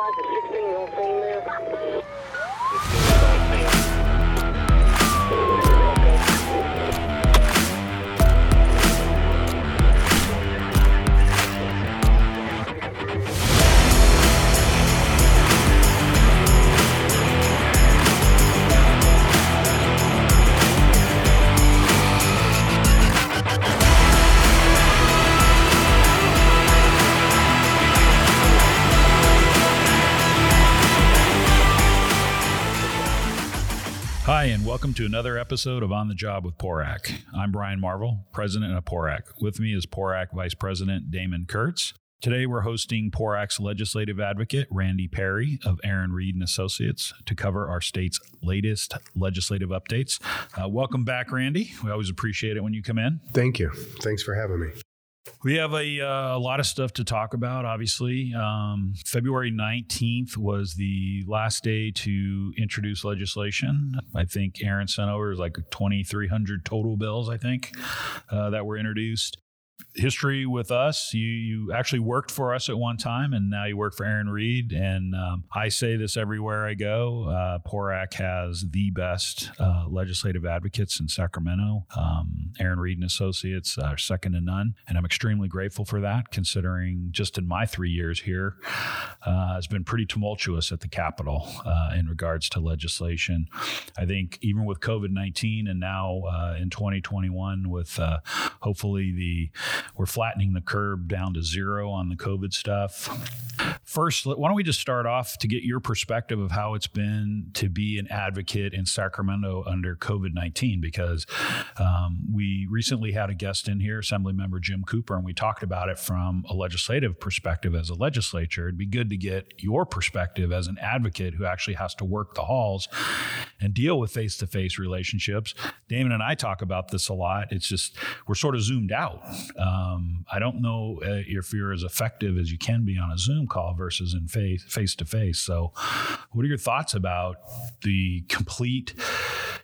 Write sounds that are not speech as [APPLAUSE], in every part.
advise the 16 year old thing there? Welcome to another episode of On the Job with PORAC. I'm Brian Marvel, president of PORAC. With me is PORAC Vice President Damon Kurtz. Today, we're hosting PORAC's legislative advocate, Randy Perry of Aaron Read and Associates, to cover our state's latest legislative updates. Uh, welcome back, Randy. We always appreciate it when you come in. Thank you. Thanks for having me. We have a, uh, a lot of stuff to talk about, obviously. Um, February 19th was the last day to introduce legislation. I think Aaron sent over like 2,300 total bills, I think, uh, that were introduced history with us. You you actually worked for us at one time, and now you work for Aaron Read. And um, I say this everywhere I go. Uh, PORAC has the best uh, legislative advocates in Sacramento. Um, Aaron Read and Associates are second to none, and I'm extremely grateful for that. Considering just in my three years here, uh, has been pretty tumultuous at the Capitol uh, in regards to legislation. I think even with COVID 19, and now uh, in 2021 with uh, hopefully the we're flattening the curve down to zero on the COVID stuff. First, why don't we just start off to get your perspective of how it's been to be an advocate in Sacramento under COVID 19? Because um, we recently had a guest in here, Assembly Member Jim Cooper, and we talked about it from a legislative perspective as a legislature. It'd be good to get your perspective as an advocate who actually has to work the halls and deal with face to face relationships. Damon and I talk about this a lot. It's just, we're sort of zoomed out. Um, I don't know uh, if you're as effective as you can be on a Zoom call versus in face face to face. So, what are your thoughts about the complete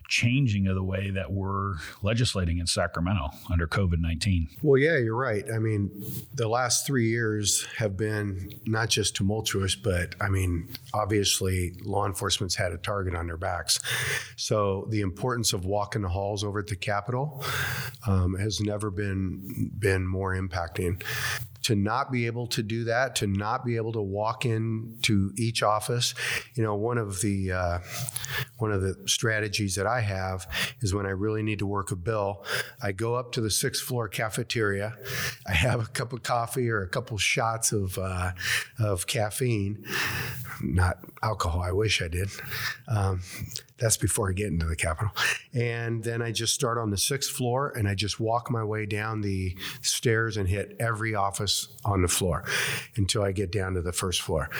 changing of the way that we're legislating in Sacramento under COVID nineteen? Well, yeah, you're right. I mean, the last three years have been not just tumultuous, but I mean, obviously, law enforcement's had a target on their backs. So the importance of walking the halls over at the Capitol um, has never been been more impacting to not be able to do that, to not be able to walk into each office. You know, one of the uh, one of the strategies that I have is when I really need to work a bill, I go up to the sixth floor cafeteria, I have a cup of coffee or a couple shots of uh, of caffeine, not alcohol. I wish I did. Um, that's before I get into the Capitol. And then I just start on the sixth floor and I just walk my way down the stairs and hit every office on the floor until I get down to the first floor.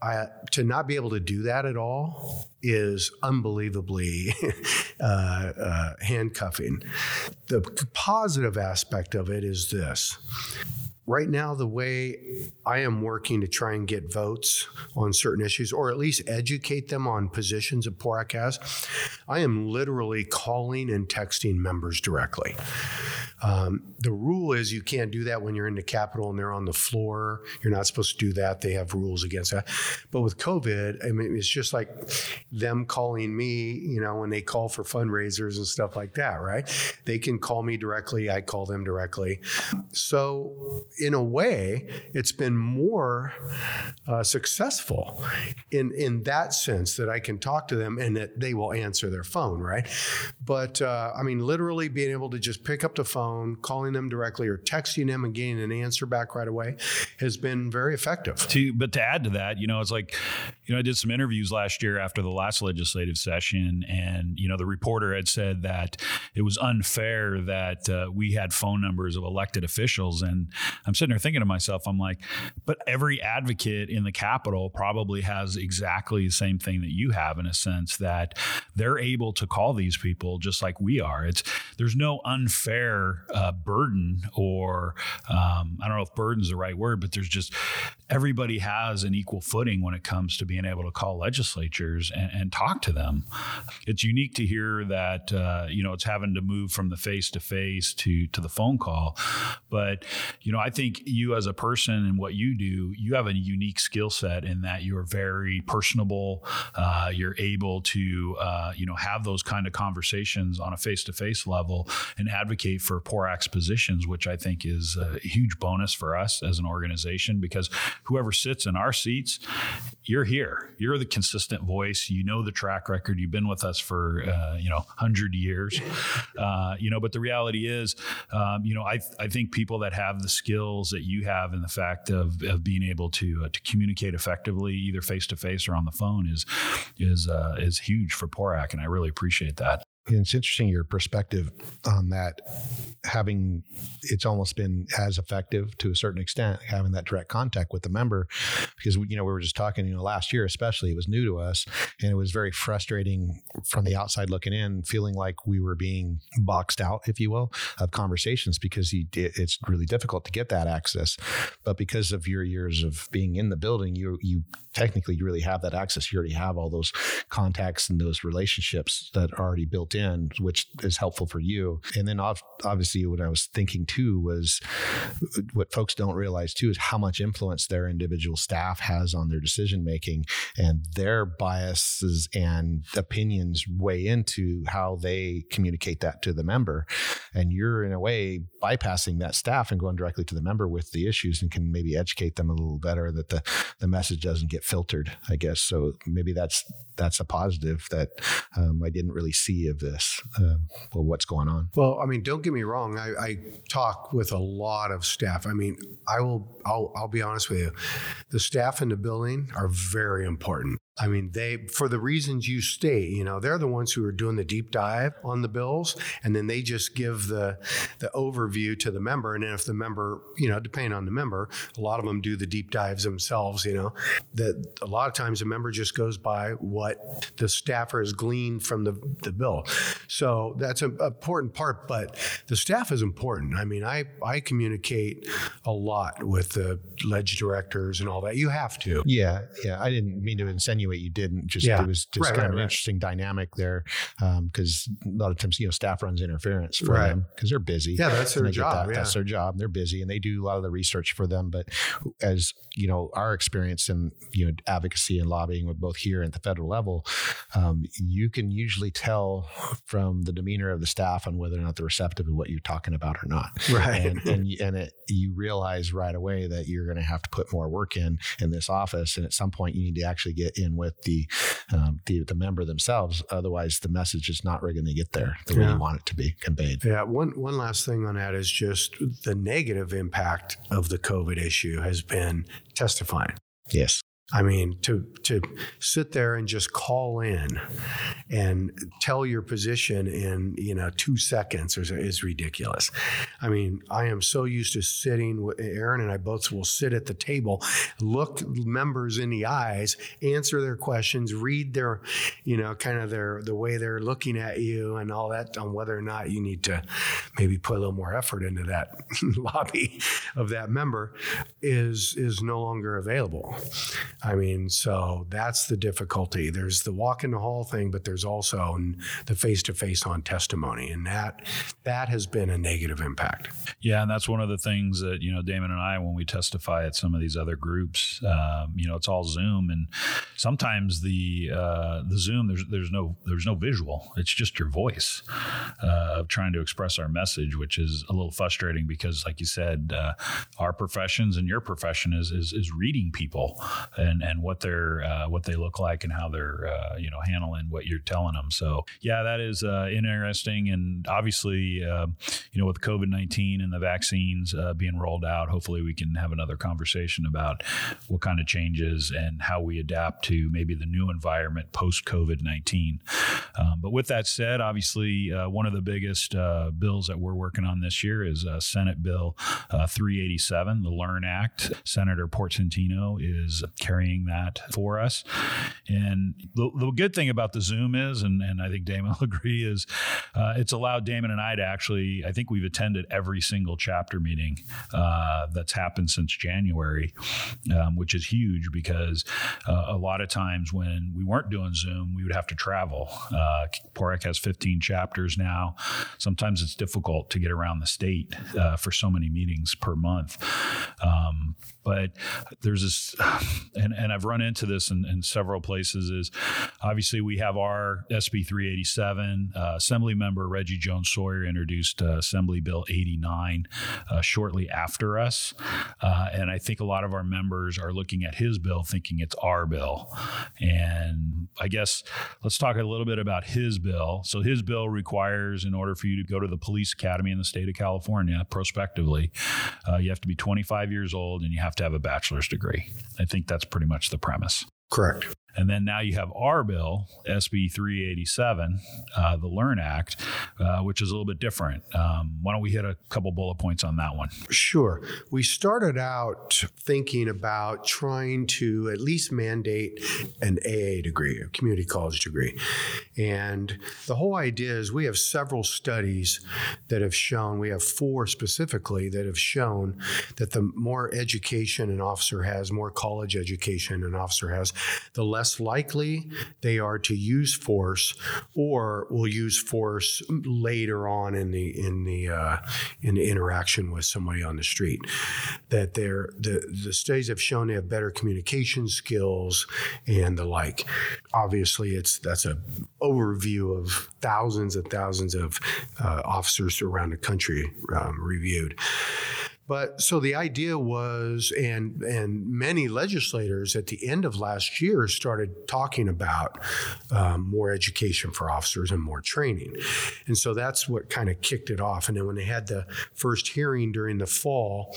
I, to not be able to do that at all is unbelievably [LAUGHS] uh, uh, handcuffing. The positive aspect of it is this right now, the way I am working to try and get votes on certain issues, or at least educate them on positions that PORAC has, I am literally calling and texting members directly. Um, the rule is you can't do that when you're in the Capitol and they're on the floor. You're not supposed to do that. They have rules against that. But with COVID, I mean, it's just like them calling me, you know, when they call for fundraisers and stuff like that, right? They can call me directly. I call them directly. So, in a way, it's been more uh, successful in, in that sense that I can talk to them and that they will answer their phone, right? But uh, I mean, literally being able to just pick up the phone phone, calling them directly, or texting them and getting an answer back right away has been very effective. To but to add to that, you know, it's like, you know, I did some interviews last year after the last legislative session, and you know, the reporter had said that it was unfair that uh, we had phone numbers of elected officials, and I'm sitting there thinking to myself, I'm like, but every advocate in the Capitol probably has exactly the same thing that you have in a sense that they're able to call these people just like we are. It's there's no unfair uh, burden burden or um, I don't know if burden's the right word, but there's just everybody has an equal footing when it comes to being able to call legislatures and, and talk to them. It's unique to hear that uh, you know it's having to move from the face to face to to the phone call, but you know I think you as a person and what you do, you have a unique skill set in that you're very personable. Uh, you're able to uh, you know have those kind of conversations on a face to face level and advocate for PORAC's positions, which I think is a huge bonus for us as an organization because whoever sits in our seats, you're here. You're the consistent voice. You know the track record. You've been with us for uh, you know hundred years. [LAUGHS] Uh, you know, but the reality is, um, you know, I I think people that have the skills that you have and the fact of, of being able to uh, to communicate effectively, either face to face or on the phone, is is uh, is huge for PORAC, and I really appreciate that it's interesting your perspective on that having it's almost been as effective to a certain extent having that direct contact with the member because you know we were just talking you know last year especially it was new to us and it was very frustrating from the outside looking in feeling like we were being boxed out if you will of conversations because it's really difficult to get that access. But because of your years of being in the building you you technically you really have that access. You already have all those contacts and those relationships that are already built in, which is helpful for you. And then obviously, what I was thinking too was what folks don't realize too is how much influence their individual staff has on their decision making and their biases and opinions weigh into how they communicate that to the member. And you're in a way bypassing that staff and going directly to the member with the issues and can maybe educate them a little better that the, the message doesn't get filtered, I guess. So maybe that's that's a positive that um, I didn't really see of this, um, well, what's going on. Well, I mean, don't get me wrong. I, I, talk with a lot of staff. I mean, I will, I'll, I'll be honest with you. The staff in the building are very important. I mean, they, for the reasons you state, you know, they're the ones who are doing the deep dive on the bills, and then they just give the the overview to the member. And then if the member, you know, depending on the member, a lot of them do the deep dives themselves. You know, that a lot of times the member just goes by what the staffer has gleaned from the the bill. So that's an important part. But the staff is important. I mean, I I communicate a lot with the ledge directors and all that. You have to. Yeah, yeah. I didn't mean to insinuate insinuate you didn't. Just yeah. it was just right, kind right, of an right. interesting dynamic there because um, a lot of times you know staff runs interference for them because they're busy. Yeah, that's their job. That. Yeah. That's their job. They're busy and they do a lot of the research for them. But as you know, our experience in you know advocacy and lobbying with both here and at the federal level, um, you can usually tell from the demeanor of the staff on whether or not they're receptive to what you're talking about or not. Right. And [LAUGHS] and, and it, you realize right away that you're going to have to put more work in in this office, and at some point you need to actually get in with the um, the, the member themselves. Otherwise, the message is not really going to get there the way you want it to be conveyed. Yeah. One one last thing on that is just the negative impact of the COVID issue has been testifying. Yes. I mean, to to sit there and just call in and tell your position in you know two seconds is, is ridiculous. I mean, I am so used to sitting. Aaron and I both will sit at the table, look members in the eyes, answer their questions, read their, you know, kind of their the way they're looking at you and all that on whether or not you need to maybe put a little more effort into that [LAUGHS] lobby of that member is is no longer available. I mean, so that's the difficulty. There's the walk in the hall thing, but there's also the face to face on testimony, and that that has been a negative impact. Yeah, and that's one of the things that you know Damon and I, when we testify at some of these other groups, um, you know, it's all Zoom, and sometimes the uh, the Zoom there's there's no there's no visual. It's just your voice uh, of trying to express our message, which is a little frustrating because, like you said, uh, our professions and your profession is is, is reading people. And and and what they're uh, what they look like and how they're uh, you know handling what you're telling them. So yeah, that is uh, interesting, and obviously uh, you know with COVID nineteen and the vaccines uh, being rolled out, hopefully we can have another conversation about what kind of changes and how we adapt to maybe the new environment post COVID nineteen. Um, but with that said, obviously uh, one of the biggest bills that we're working on this year is Senate Bill 387, the Learn Act. Senator Portantino is carrying carrying that for us. And the, the good thing about the Zoom is, and, and I think Damon [LAUGHS] will agree, is uh, it's allowed Damon and I to actually, I think we've attended every single chapter meeting uh, that's happened since January, um, which is huge because uh, a lot of times when we weren't doing Zoom, we would have to travel. Uh, has 15 chapters now. Sometimes it's difficult to get around the state uh, for so many meetings per month. Um, but there's this, [SIGHS] and, and I've run into this in, in several places. Is obviously we have our SB 387. Uh, Assembly member Reggie Jones Sawyer introduced uh, Assembly Bill 89 uh, shortly after us, uh, and I think a lot of our members are looking at his bill thinking it's our bill. And I guess let's talk a little bit about his bill. So his bill requires, in order for you to go to the police academy in the state of California prospectively, uh, you have to be 25 years old and you have to have a bachelor's degree. I think that's pretty much the premise. Correct. And then now you have our bill, SB 387, uh, the Learn Act, uh, which is a little bit different. Um, why don't we hit a couple bullet points on that one? Sure. We started out thinking about trying to at least mandate an AA degree, a community college degree. And the whole idea is we have several studies that have shown, we have four specifically that have shown that the more education an officer has, more college education an officer has, the less likely they are to use force or will use force later on in the in the uh, in the interaction with somebody on the street. That they're the the studies have shown they have better communication skills and the like. Obviously, it's that's a overview of thousands and thousands of uh, officers around the country um, reviewed. But so the idea was, and and many legislators at the end of last year started talking about um, more education for officers and more training, and so that's what kind of kicked it off. And then when they had the first hearing during the fall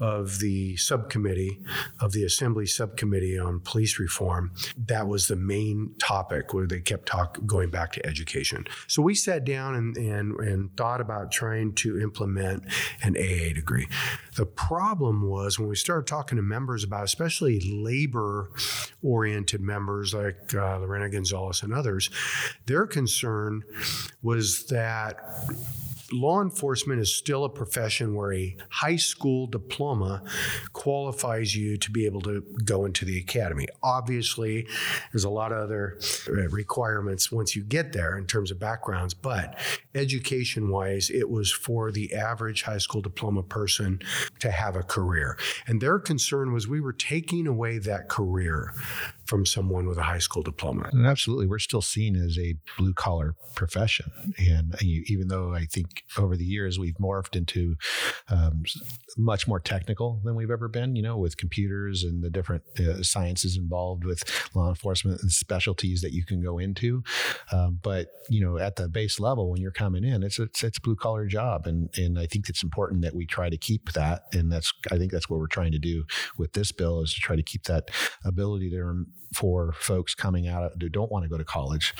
of the subcommittee of the Assembly Subcommittee on Police Reform, that was the main topic where they kept talk going back to education. So we sat down and and, and thought about trying to implement an AA degree. The problem was when we started talking to members about, especially labor oriented members like uh, Lorena Gonzalez and others, their concern was that law enforcement is still a profession where a high school diploma qualifies you to be able to go into the academy. Obviously, there's a lot of other uh, requirements once you get there in terms of backgrounds, but education wise, it was for the average high school diploma person to have a career. And their concern was we were taking away that career from someone with a high school diploma. And absolutely, we're still seen as a blue collar profession, and even though I think over the years we've morphed into um, much more technical than we've ever been, you know, with computers and the different uh, sciences involved with law enforcement and specialties that you can go into. Um, but you know, at the base level, when you're coming in, it's it's, it's blue collar job, and and I think it's important that we try to keep that, and that's I think that's what we're trying to do with this bill is to try to keep that ability to for folks coming out who don't want to go to college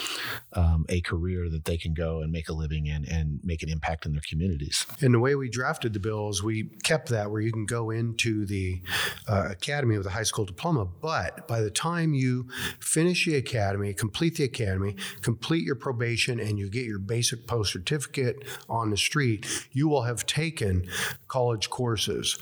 um, a career that they can go and make a living in and make an impact in their communities. And the way we drafted the bill is we kept that where you can go into the uh, academy with a high school diploma, but by the time you finish the academy, complete the academy, complete your probation, and you get your basic POST certificate on the street, you will have taken college courses,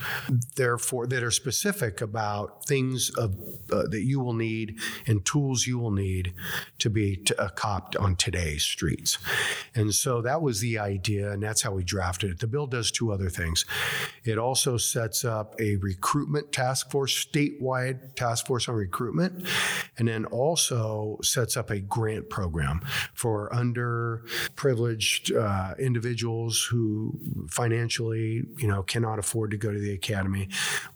therefore that are specific about things of, uh, that you will need and tools you will need to be a cop on today's streets. And so that was the idea, and that's how we drafted it. The bill does two other things. It also sets up a recruitment task force, statewide task force on recruitment, and then also sets up a grant program for underprivileged uh, individuals who financially, you know, cannot afford to go to the academy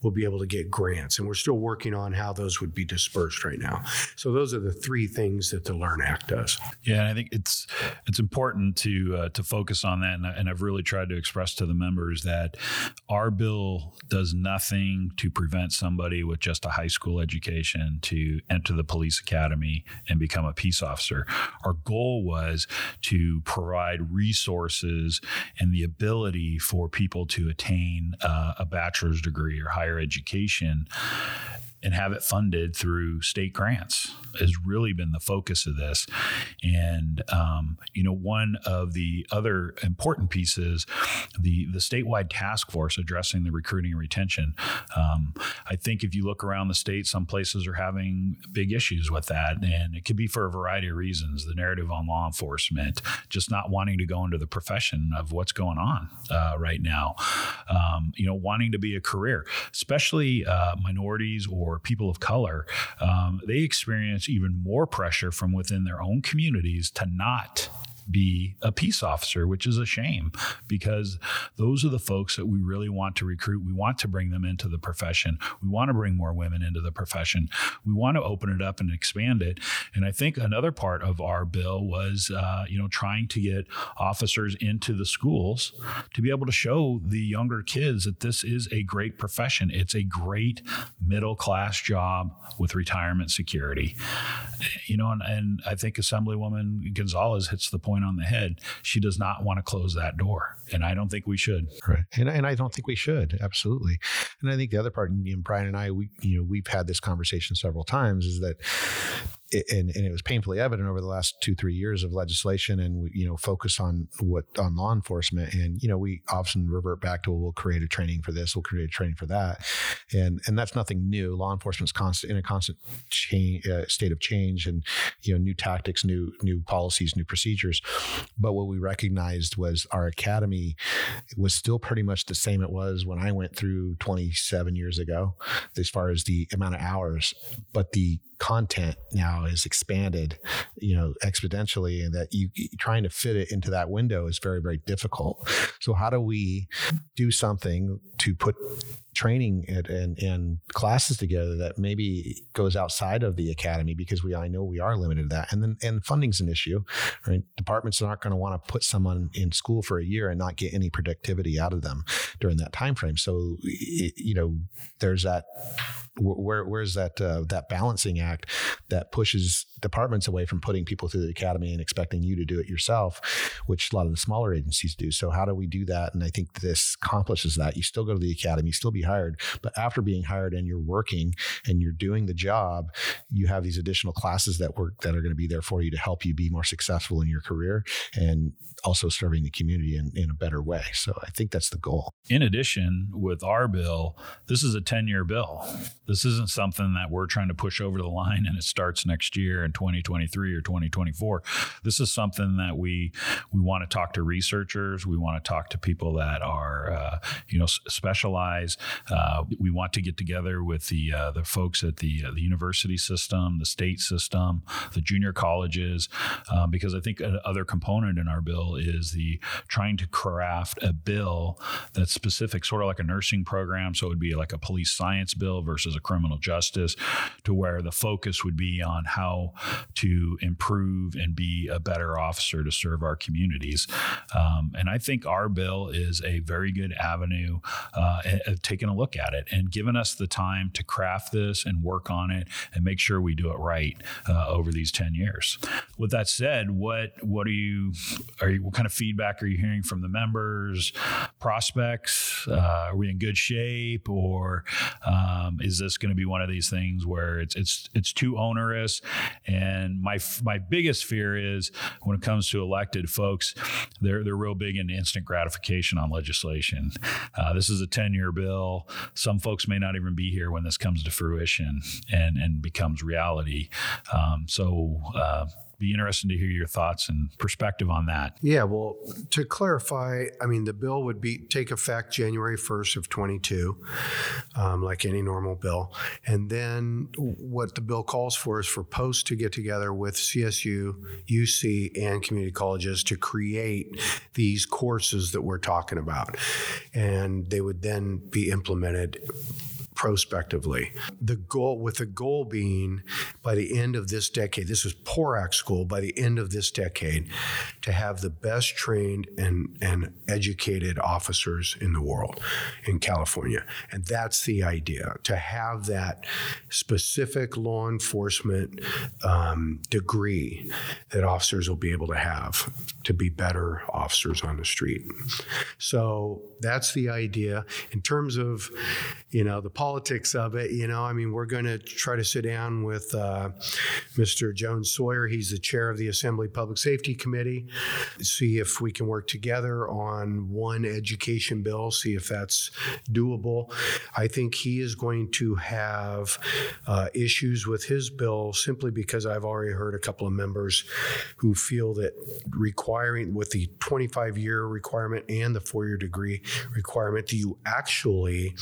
will be able to get grants. And we're still working on how those would be dispersed right now now. So those are the three things that the Learn Act does. Yeah, I think it's it's important to uh, to focus on that, and, and I've really tried to express to the members that our bill does nothing to prevent somebody with just a high school education to enter the police academy and become a peace officer. Our goal was to provide resources and the ability for people to attain uh, a bachelor's degree or higher education and have it funded through state grants has really been the focus of this. And um, you know, one of the other important pieces, the the statewide task force addressing the recruiting and retention. Um, I think if you look around the state, some places are having big issues with that, and it could be for a variety of reasons. The narrative on law enforcement, just not wanting to go into the profession of what's going on uh, right now. Um, you know, wanting to be a career, especially uh, minorities or people of color, um, they experience even more pressure from within their own communities to not be a peace officer, which is a shame because those are the folks that we really want to recruit. We want to bring them into the profession. We want to bring more women into the profession. We want to open it up and expand it. And I think another part of our bill was, uh, you know, trying to get officers into the schools to be able to show the younger kids that this is a great profession. It's a great middle class job with retirement security. You know, and, and I think Assemblywoman Gonzalez hits the point point on the head. She does not want to close that door, and I don't think we should. Right, and, and I don't think we should absolutely. And I think the other part, and Brian and I, we you know we've had this conversation several times, is that and, and, it was painfully evident over the last two three years of legislation and we, you know focus on what on law enforcement. And you know we often revert back to well, we'll create a training for this we'll create a training for that. And and that's nothing new. Law enforcement's constant in a constant change uh, state of change and you know new tactics new new policies new procedures. But what we recognized was our academy was still pretty much the same it was when I went through 27 years ago as far as the amount of hours. But the content now is expanded, you know, exponentially, and that you trying to fit it into that window is very, very difficult. So how do we do something to put training and, and, and, classes together that maybe goes outside of the academy because we I know we are limited to that and then and funding's an issue right departments aren't going to want to put someone in school for a year and not get any productivity out of them during that time frame so you know there's that where where's that uh, that balancing act that pushes departments away from putting people through the academy and expecting you to do it yourself, which a lot of the smaller agencies do. So how do we do that? And I think this accomplishes that. You still go to the academy, you still be hired, but after being hired and you're working and you're doing the job, you have these additional classes that work that are going to be there for you to help you be more successful in your career. And also serving the community in, in a better way. So I think that's the goal. In addition, with our bill, this is a 10 year bill. This isn't something that we're trying to push over the line and it starts next year in 2023 or 2024. This is something that we we want to talk to researchers. We want to talk to people that are uh, you know specialized. Uh, we want to get together with the uh, the folks at the uh, the university system, the state system, the junior colleges, um, because I think another component in our bill is the trying to craft a bill that's specific, sort of like a nursing program. So it would be like a police science bill versus a criminal justice, to where the focus would be on how to improve and be a better officer to serve our communities. Um, and I think our bill is a very good avenue uh, of taking a look at it and giving us the time to craft this and work on it and make sure we do it right uh, over these 10 years. With that said, what what are you are you what kind of feedback are you hearing from the members, prospects? Uh, are we in good shape, or um, is this going to be one of these things where it's it's it's too onerous? And my my biggest fear is when it comes to elected folks, they're they're real big into instant gratification on legislation. Uh, this is a ten year bill. Some folks may not even be here when this comes to fruition and and becomes reality. Um, so. Uh, be interested to hear your thoughts and perspective on that. Yeah, well, to clarify, I mean, the bill would be take effect January 1st of 22, um, like any normal bill. And then what the bill calls for is for posts to get together with CSU, UC, and community colleges to create these courses that we're talking about. And they would then be implemented prospectively. The goal, with the goal being by the end of this decade, this is PORAC school, by the end of this decade, to have the best trained and, and educated officers in the world in California. And that's the idea to have that specific law enforcement um, degree that officers will be able to have to be better officers on the street. So that's the idea. In terms of, you know, the policy politics of it. You know, I mean, we're going to try to sit down with uh, Mr. Jones Sawyer. He's the chair of the Assembly Public Safety Committee. See if we can work together on one education bill. See if that's doable. I think he is going to have uh, issues with his bill simply because I've already heard a couple of members who feel that requiring with the 25 year requirement and the four year degree requirement that you actually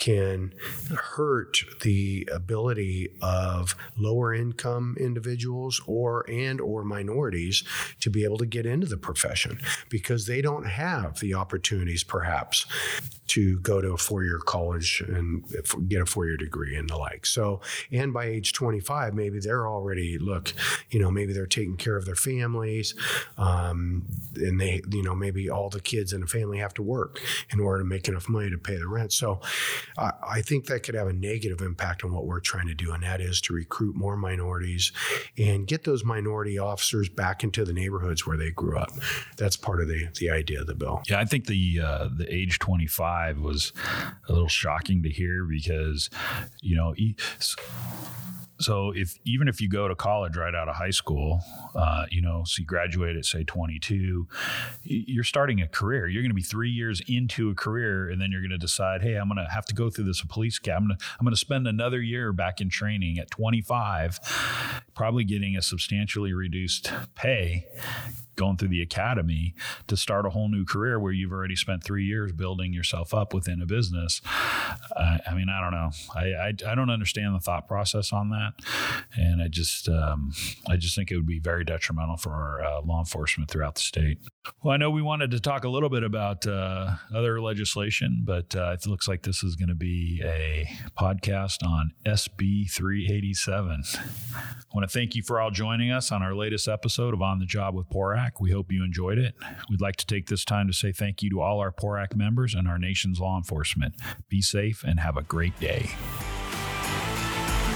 can hurt the ability of lower income individuals or and or minorities to be able to get into the profession because they don't have the opportunities perhaps to go to a four-year college and get a four-year degree and the like. So, and by age 25, maybe they're already look, you know, maybe they're taking care of their families, um, and they, you know, maybe all the kids in the family have to work in order to make enough money to pay the rent. So, I, I think that could have a negative impact on what we're trying to do, and that is to recruit more minorities and get those minority officers back into the neighborhoods where they grew up. That's part of the the idea of the bill. Yeah, I think the uh, the age 25 was a little shocking to hear because, you know, so if even if you go to college right out of high school, uh, you know, so you graduate at say 22, you're starting a career. You're going to be three years into a career, and then you're going to decide, hey, I'm going to have to go through this police cap. I'm going to I'm going to spend another year back in training at 25, probably getting a substantially reduced [LAUGHS] pay going through the academy to start a whole new career where you've already spent three years building yourself up within a business. Uh, I mean, I don't know. I, I, I, don't understand the thought process on that, and I just um, I just think it would be very detrimental for uh, law enforcement throughout the state. Well, I know we wanted to talk a little bit about uh, other legislation, but uh, it looks like this is going to be a podcast on SB 387. Want to thank you for all joining us on our latest episode of On the Job with PORAC. We hope you enjoyed it. We'd like to take this time to say thank you to all our PORAC members and our nation's law enforcement. Be safe and have a great day.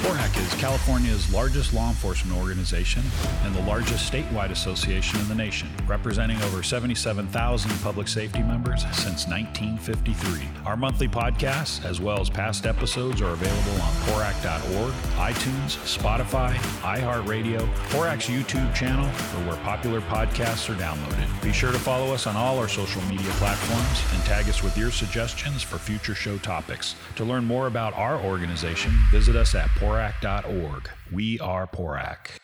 PORAC is California's largest law enforcement organization and the largest statewide association in the nation, representing over 77,000 public safety members since 1953. Our monthly podcasts, as well as past episodes, are available on PORAC.org, iTunes, Spotify, iHeartRadio, PORAC's YouTube channel, or where popular podcasts are downloaded. Be sure to follow us on all our social media platforms and tag us with your suggestions for future show topics. To learn more about our organization, visit us at PORAC PORAC.org. We are PORAC.